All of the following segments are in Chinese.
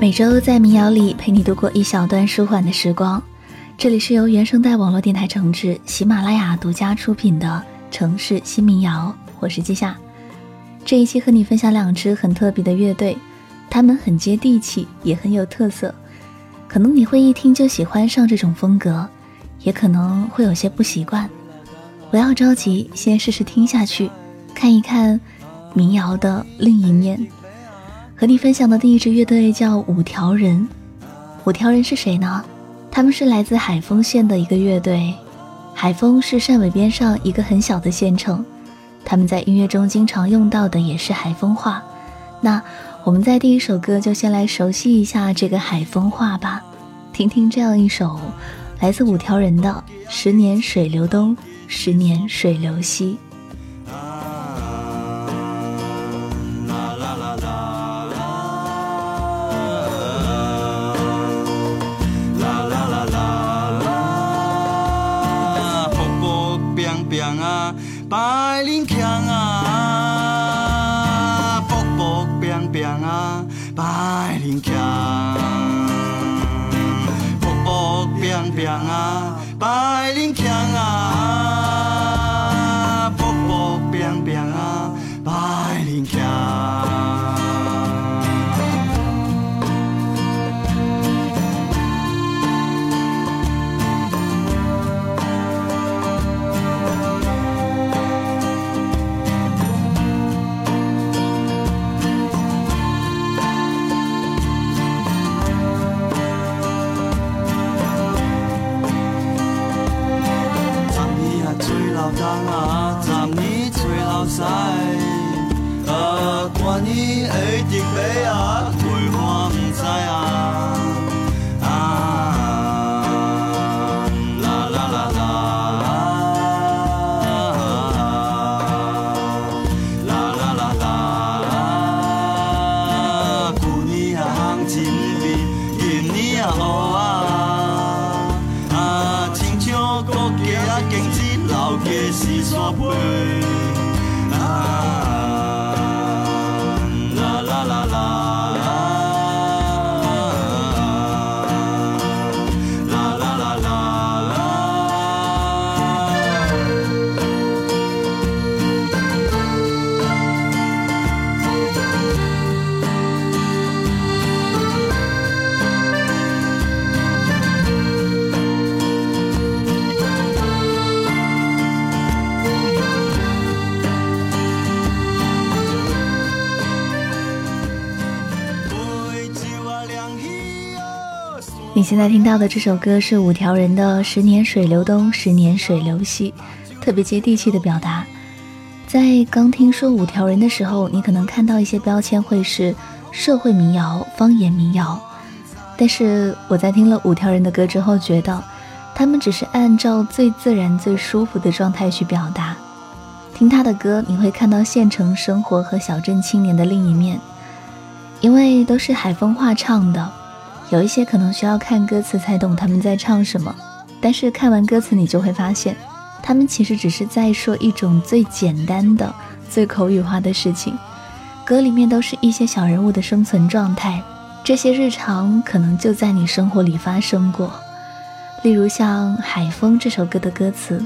每周在民谣里陪你度过一小段舒缓的时光。这里是由原声带网络电台承制，喜马拉雅独家出品的城市新民谣。我是季夏。这一期和你分享两支很特别的乐队，他们很接地气，也很有特色。可能你会一听就喜欢上这种风格，也可能会有些不习惯。不要着急，先试试听下去，看一看民谣的另一面。和你分享的第一支乐队叫五条人。五条人是谁呢？他们是来自海丰县的一个乐队。海丰是汕尾边上一个很小的县城。他们在音乐中经常用到的也是海丰话。那我们在第一首歌就先来熟悉一下这个海丰话吧，听听这样一首来自五条人的《十年水流东，十年水流西》。白林强啊，卜卜冰冰啊，白林强，卜卜冰冰啊，十年做老师十老老年做老师十年做老师你现在听到的这首歌是五条人的《十年水流东，十年水流西》，特别接地气的表达。在刚听说五条人的时候，你可能看到一些标签会是社会民谣、方言民谣，但是我在听了五条人的歌之后，觉得他们只是按照最自然、最舒服的状态去表达。听他的歌，你会看到县城生活和小镇青年的另一面，因为都是海风话唱的。有一些可能需要看歌词才懂他们在唱什么，但是看完歌词你就会发现，他们其实只是在说一种最简单的、最口语化的事情。歌里面都是一些小人物的生存状态，这些日常可能就在你生活里发生过。例如像《海风》这首歌的歌词：“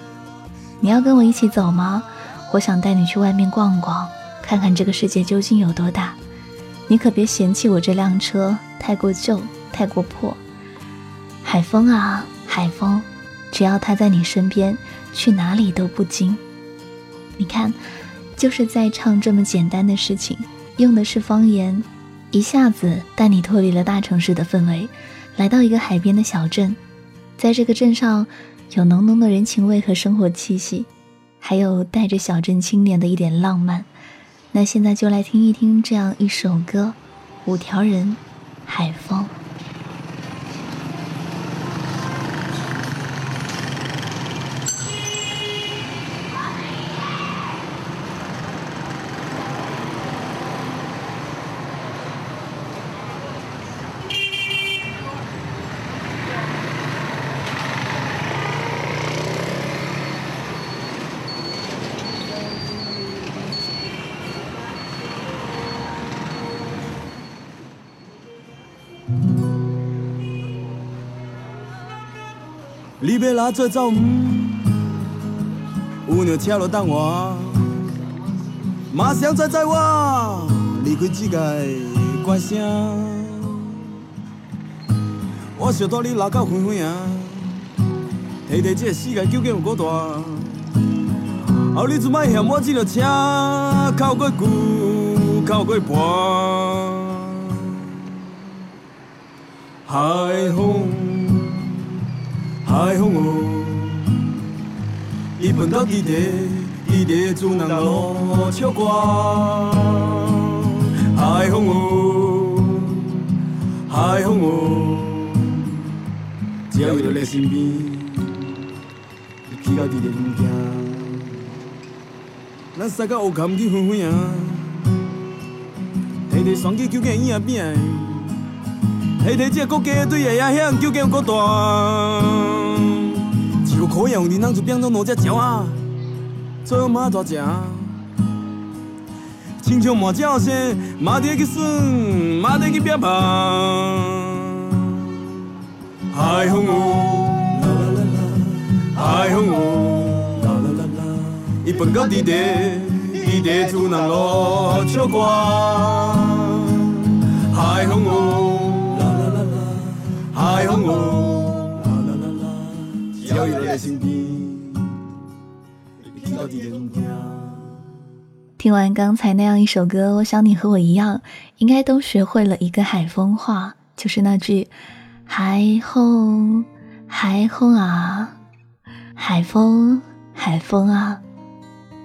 你要跟我一起走吗？我想带你去外面逛逛，看看这个世界究竟有多大。你可别嫌弃我这辆车太过旧。”太过破，海风啊，海风，只要他在你身边，去哪里都不惊。你看，就是在唱这么简单的事情，用的是方言，一下子带你脱离了大城市的氛围，来到一个海边的小镇，在这个镇上，有浓浓的人情味和生活气息，还有带着小镇青年的一点浪漫。那现在就来听一听这样一首歌，《五条人》，海风。你要哪做走唔？有辆车路等我，马上载载我，离开这个怪声。我想带你拉到远远啊，提提这个世界究竟有多大？后你阵摆嫌我这辆车靠过久，靠过半。海风，海风哦。伊奔到地底，地主人路唱歌。海风哦，海风哦，只要伊在身边，去到地底唔惊。咱三个乌坎去飞飞啊，提提双机究竟影边，提提这国家对下影响究竟有多大？有可能你当初变做哪只鸟啊？做马大只，亲像马叫声，马得去耍，马得去变胖。海风哦，啦啦啦啦，海风哦，啦啦啦啦，伊奔到地底，地底主人路唱歌。海风哦，啦啦啦啦，海风哦。听完刚才那样一首歌，我想你和我一样，应该都学会了一个海风话，就是那句“海风，海风啊，海风，海风啊”。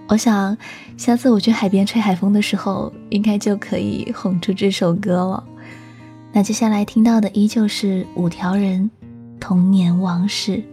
我想下次我去海边吹海风的时候，应该就可以哼出这首歌了。那接下来听到的依旧是五条人童年往事。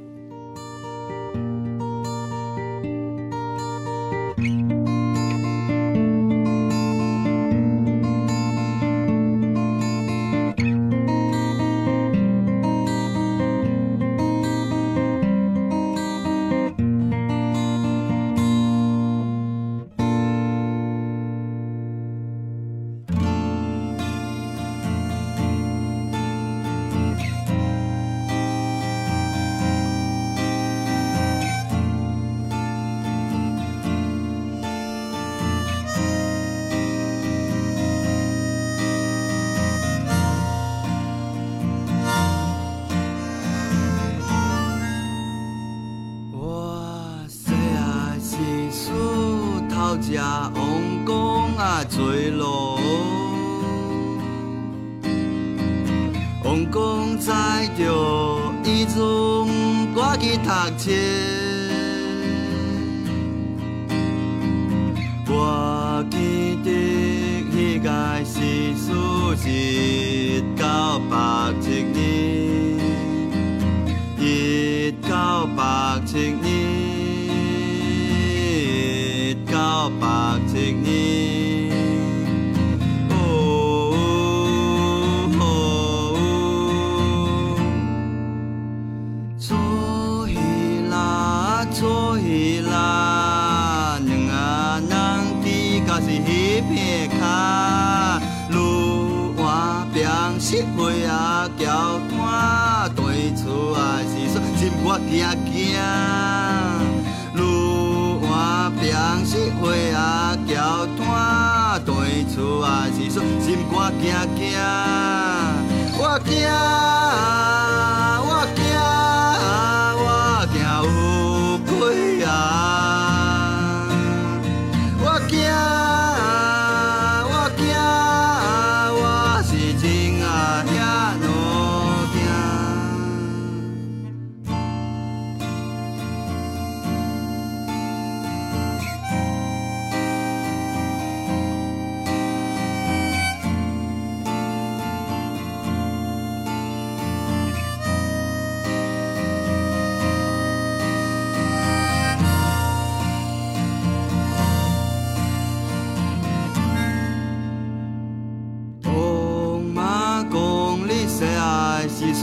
我去读书我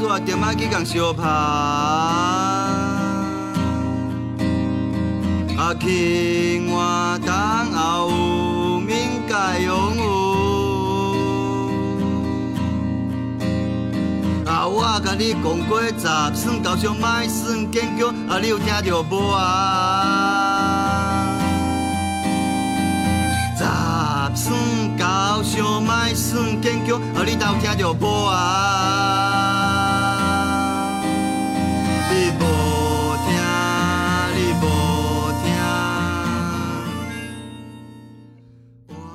我点仔去共相拍，啊，去我等后面该拥有，啊，我甲你讲过十算高尚莫算坚强，啊，你有听着无啊？十算高尚莫算坚强，啊，你有听着无啊？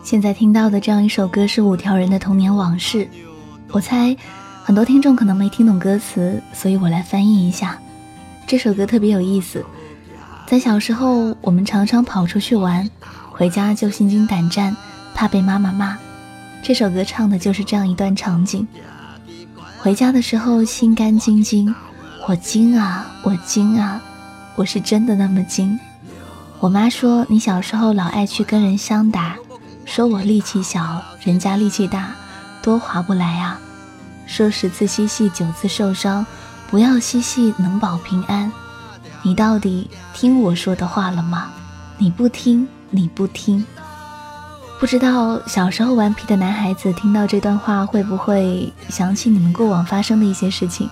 现在听到的这样一首歌是五条人的童年往事，我猜。很多听众可能没听懂歌词，所以我来翻译一下。这首歌特别有意思，在小时候，我们常常跑出去玩，回家就心惊胆战，怕被妈妈骂。这首歌唱的就是这样一段场景。回家的时候心甘惊惊，我惊啊，我惊啊，我是真的那么惊。我妈说你小时候老爱去跟人相打，说我力气小，人家力气大，多划不来啊。说十次嬉戏九次受伤，不要嬉戏能保平安。你到底听我说的话了吗？你不听，你不听。不知道小时候顽皮的男孩子听到这段话会不会想起你们过往发生的一些事情？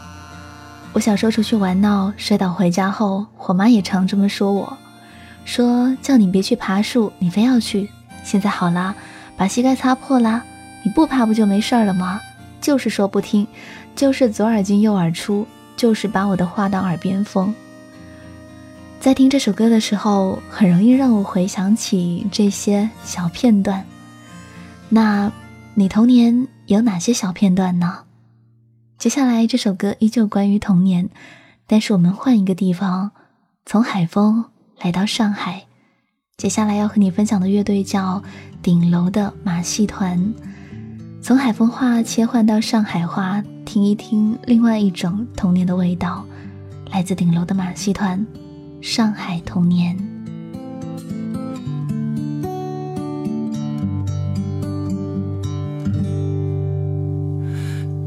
我小时候出去玩闹摔倒回家后，我妈也常这么说我，说叫你别去爬树，你非要去。现在好啦，把膝盖擦破啦，你不爬不就没事了吗？就是说不听，就是左耳进右耳出，就是把我的话当耳边风。在听这首歌的时候，很容易让我回想起这些小片段。那你童年有哪些小片段呢？接下来这首歌依旧关于童年，但是我们换一个地方，从海丰来到上海。接下来要和你分享的乐队叫顶楼的马戏团。从海风话切换到上海话，听一听另外一种童年的味道，来自顶楼的马戏团，《上海童年》。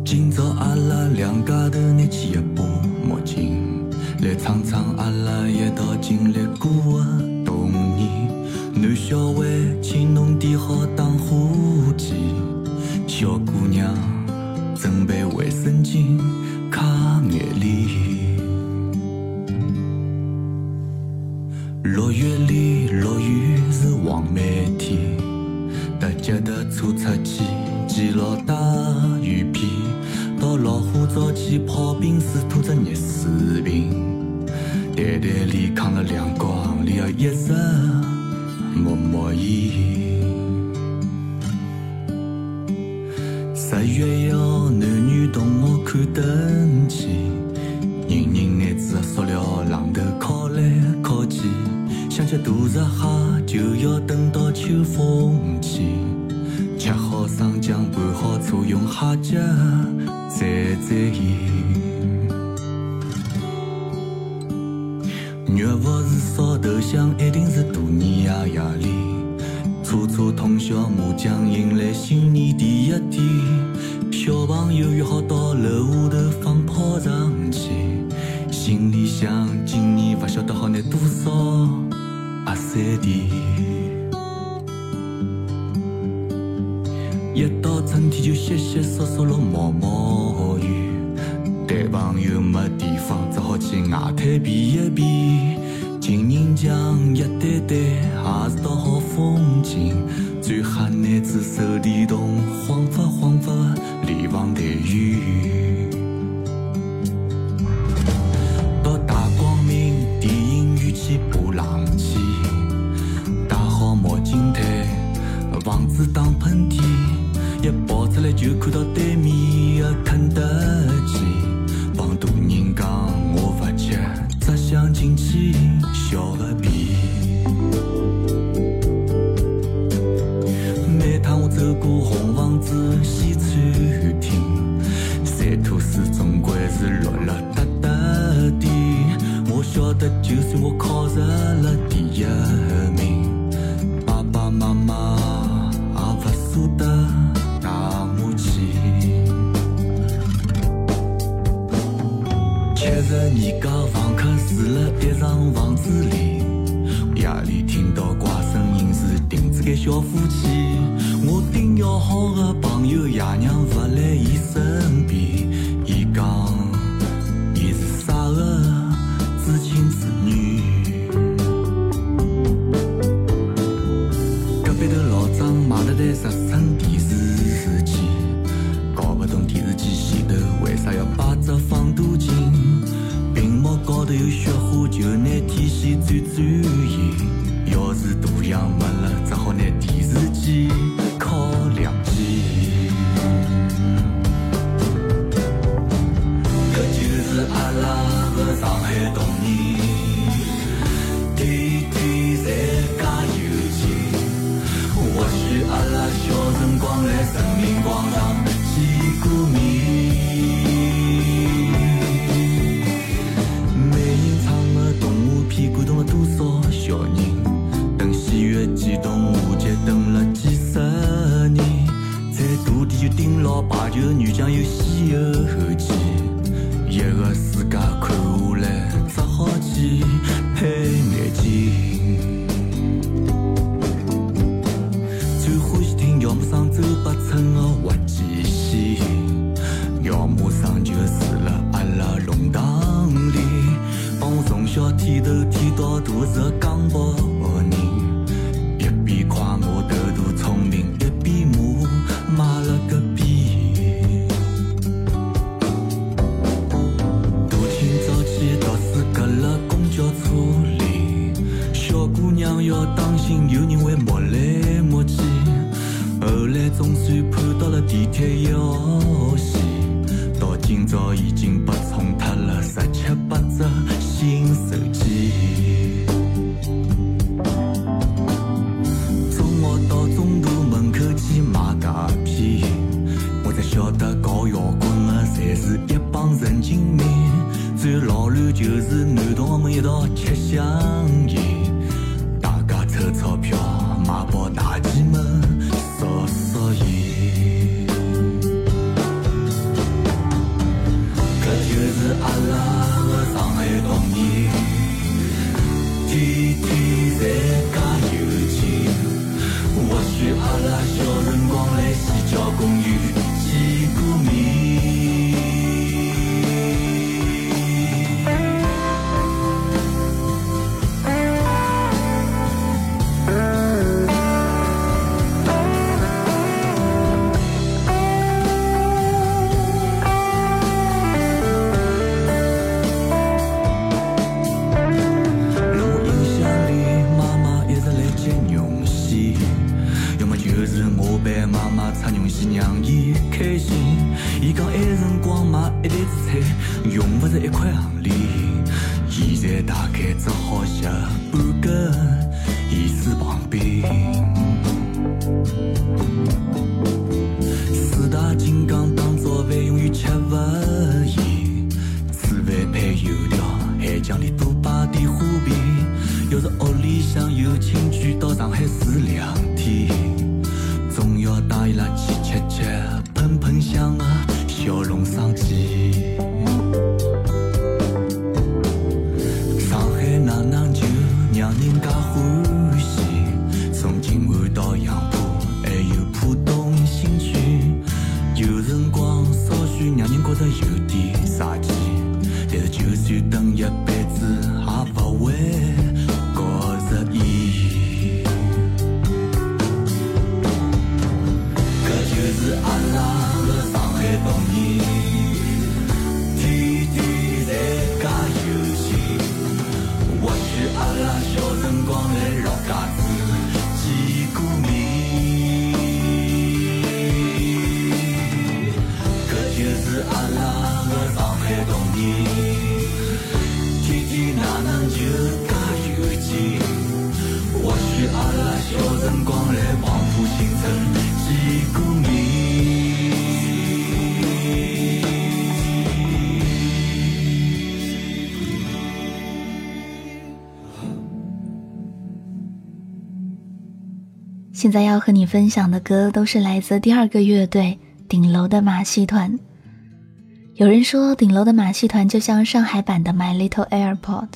今朝阿拉两家头拿起一把墨镜，来唱唱阿拉一道经历过的。小孩，请侬点好打火机。小姑娘准备卫生巾、擦眼泪。六月里落雨是黄梅天，搭脚踏车出去捡牢大雨片，到老虎灶去泡冰水，肉不是烧头香，一定是大年夜夜里。搓搓通宵麻将，迎来新年第一天。小朋友约好到楼下头放炮仗去，心里想今年不晓得好拿多少压岁钱。一到春天就淅淅簌簌落毛毛，朋友没地方，只好去外滩避一避。情人墙一对对，也是道好风景。最吓男子手电筒，晃发晃发，连房带雨。光日现在要和你分享的歌都是来自第二个乐队顶楼的马戏团。有人说顶楼的马戏团就像上海版的 my little airport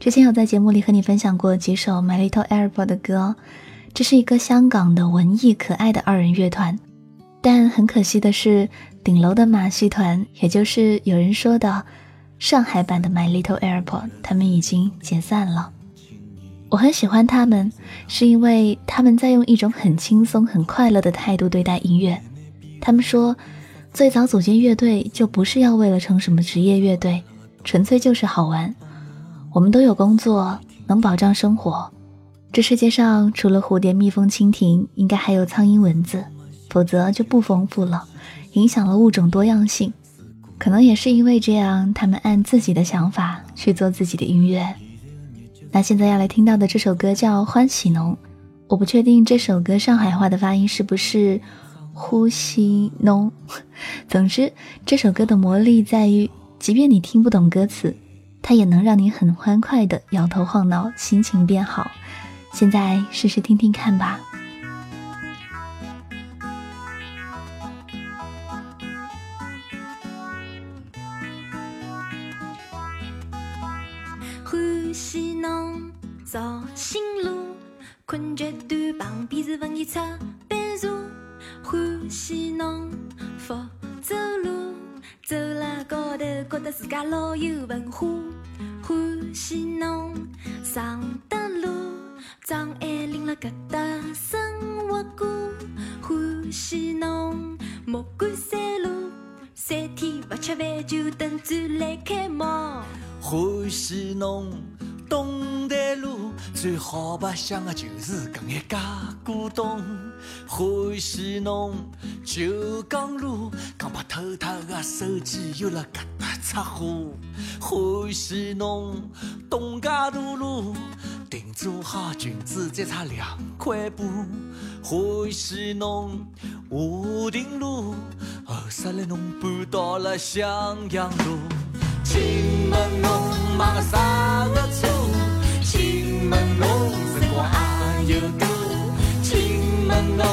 之前有在节目里和你分享过几首 my little airport 的歌这是一个香港的文艺可爱的二人乐团。但很可惜的是顶楼的马戏团也就是有人说的上海版的 my little airport 他们已经解散了。我很喜欢他们，是因为他们在用一种很轻松、很快乐的态度对待音乐。他们说，最早组建乐队就不是要为了成什么职业乐队，纯粹就是好玩。我们都有工作，能保障生活。这世界上除了蝴蝶、蜜蜂、蜻蜓，应该还有苍蝇、蚊子，否则就不丰富了，影响了物种多样性。可能也是因为这样，他们按自己的想法去做自己的音乐。那现在要来听到的这首歌叫《欢喜浓》，我不确定这首歌上海话的发音是不是“呼吸浓”。总之，这首歌的魔力在于，即便你听不懂歌词，它也能让你很欢快的摇头晃脑，心情变好。现在试试听听看吧。呼吸绍兴路，困觉短，旁边是文艺出版社。欢喜侬福州路，走了高头，觉得自家老有文化。欢喜侬常德路，张爱玲辣搿搭生活过。欢喜侬莫干山路，三天不吃饭就等展来开幕。欢喜侬。东台路最好白相的就是搿眼假古董，欢喜侬九江路，刚把偷脱的手机又辣搿搭出货，欢喜侬东家大路，定做好裙子再差两块布，欢喜侬华亭路，后十来侬搬到了襄阳路，请问侬买了啥个请问侬是否还有多？请问侬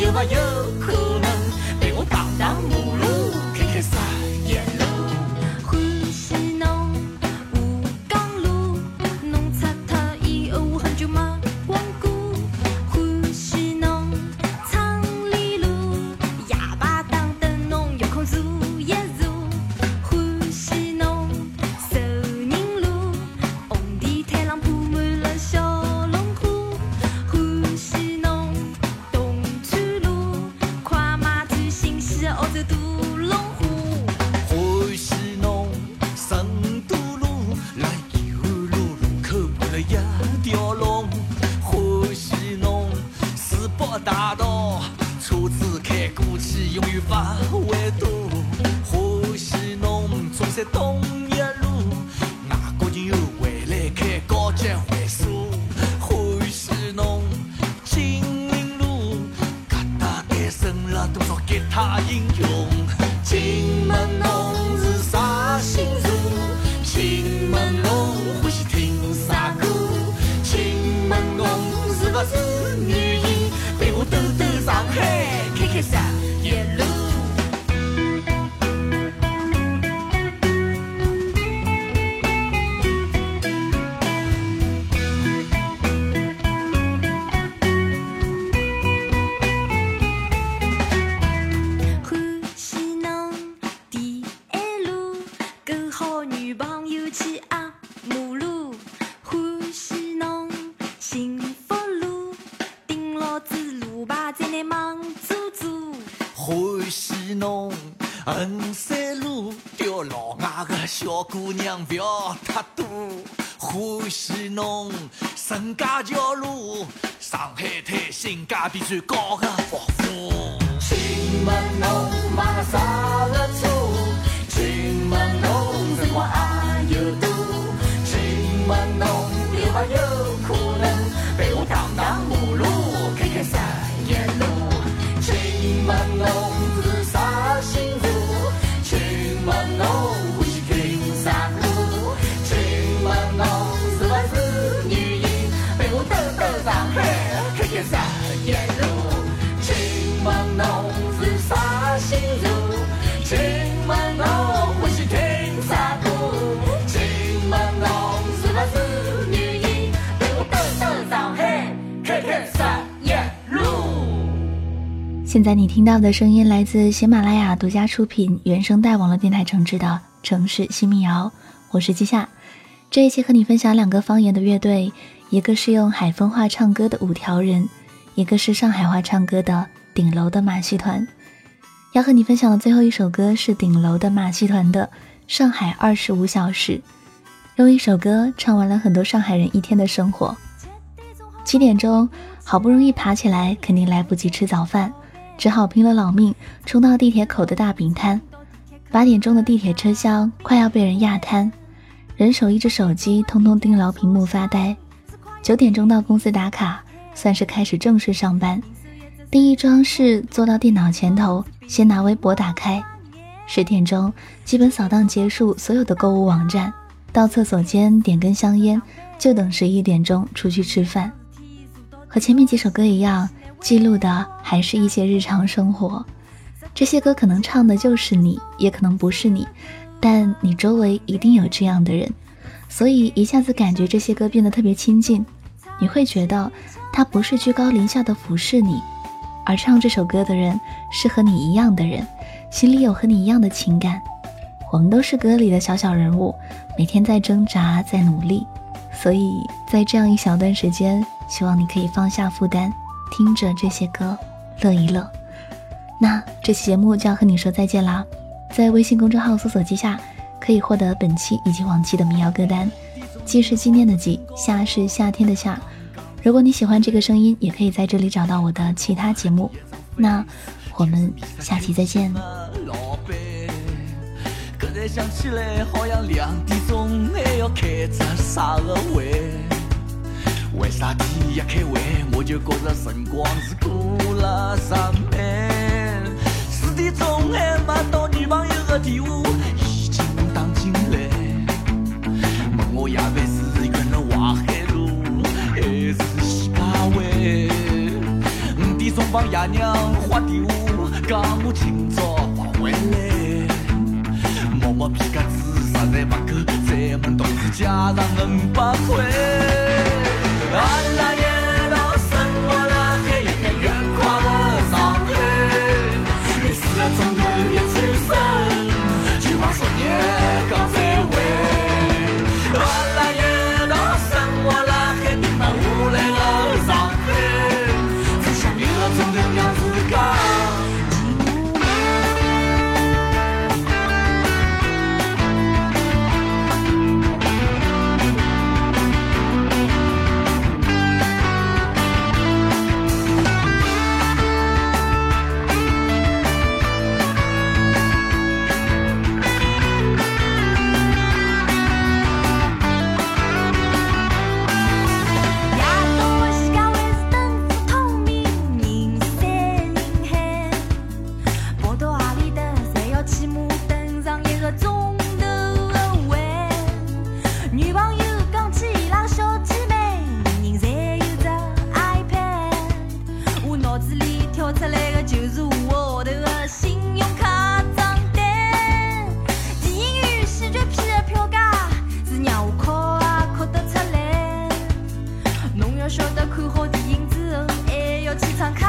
有没有可能陪我荡荡马大道车子开过去永远不会堵欢喜侬坐在东衡山路钓老外的小姑娘不要太多，欢喜侬沈家桥路，上海滩性价比最高的服务。请问侬买了啥个车？请问侬辰光还有多？请问侬有没有现在你听到的声音来自喜马拉雅独家出品、原声带网络电台承制的《城市新民谣》，我是季夏。这一期和你分享两个方言的乐队，一个是用海风话唱歌的五条人，一个是上海话唱歌的顶楼的马戏团。要和你分享的最后一首歌是顶楼的马戏团的《上海二十五小时》，用一首歌唱完了很多上海人一天的生活。七点钟，好不容易爬起来，肯定来不及吃早饭，只好拼了老命冲到地铁口的大饼摊。八点钟的地铁车厢快要被人压瘫，人手一只手机，通通盯牢屏幕发呆。九点钟到公司打卡，算是开始正式上班。第一桩事，坐到电脑前头，先拿微博打开。十点钟，基本扫荡结束所有的购物网站，到厕所间点根香烟，就等十一点钟出去吃饭。和前面几首歌一样，记录的还是一些日常生活。这些歌可能唱的就是你，也可能不是你，但你周围一定有这样的人，所以一下子感觉这些歌变得特别亲近。你会觉得他不是居高临下的俯视你，而唱这首歌的人是和你一样的人，心里有和你一样的情感。我们都是歌里的小小人物，每天在挣扎，在努力。所以在这样一小段时间，希望你可以放下负担，听着这些歌，乐一乐。那这期节目就要和你说再见啦！在微信公众号搜索“记夏”，可以获得本期以及往期的民谣歌单。记是纪念的季，夏是夏天的夏。如果你喜欢这个声音，也可以在这里找到我的其他节目。那我们下期再见。一开会，我就觉着辰光是过了十慢？四点钟还没到，女朋友的电话已经打进来，问我夜饭是约了淮海路还是西街湾？五点钟帮爷娘发电话，讲我今朝不回来。我皮夹子实在不够，再问同事借上个五百块。机场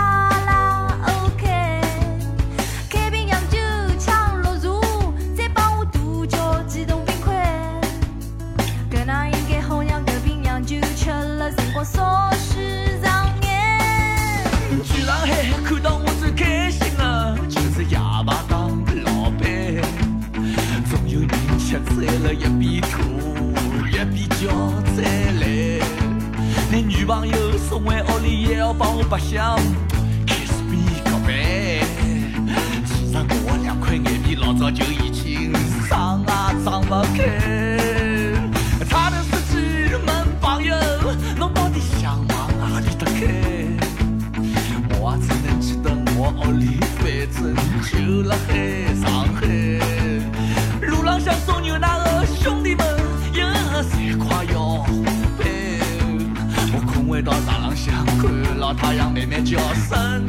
回到大浪向看，老太阳慢慢叫升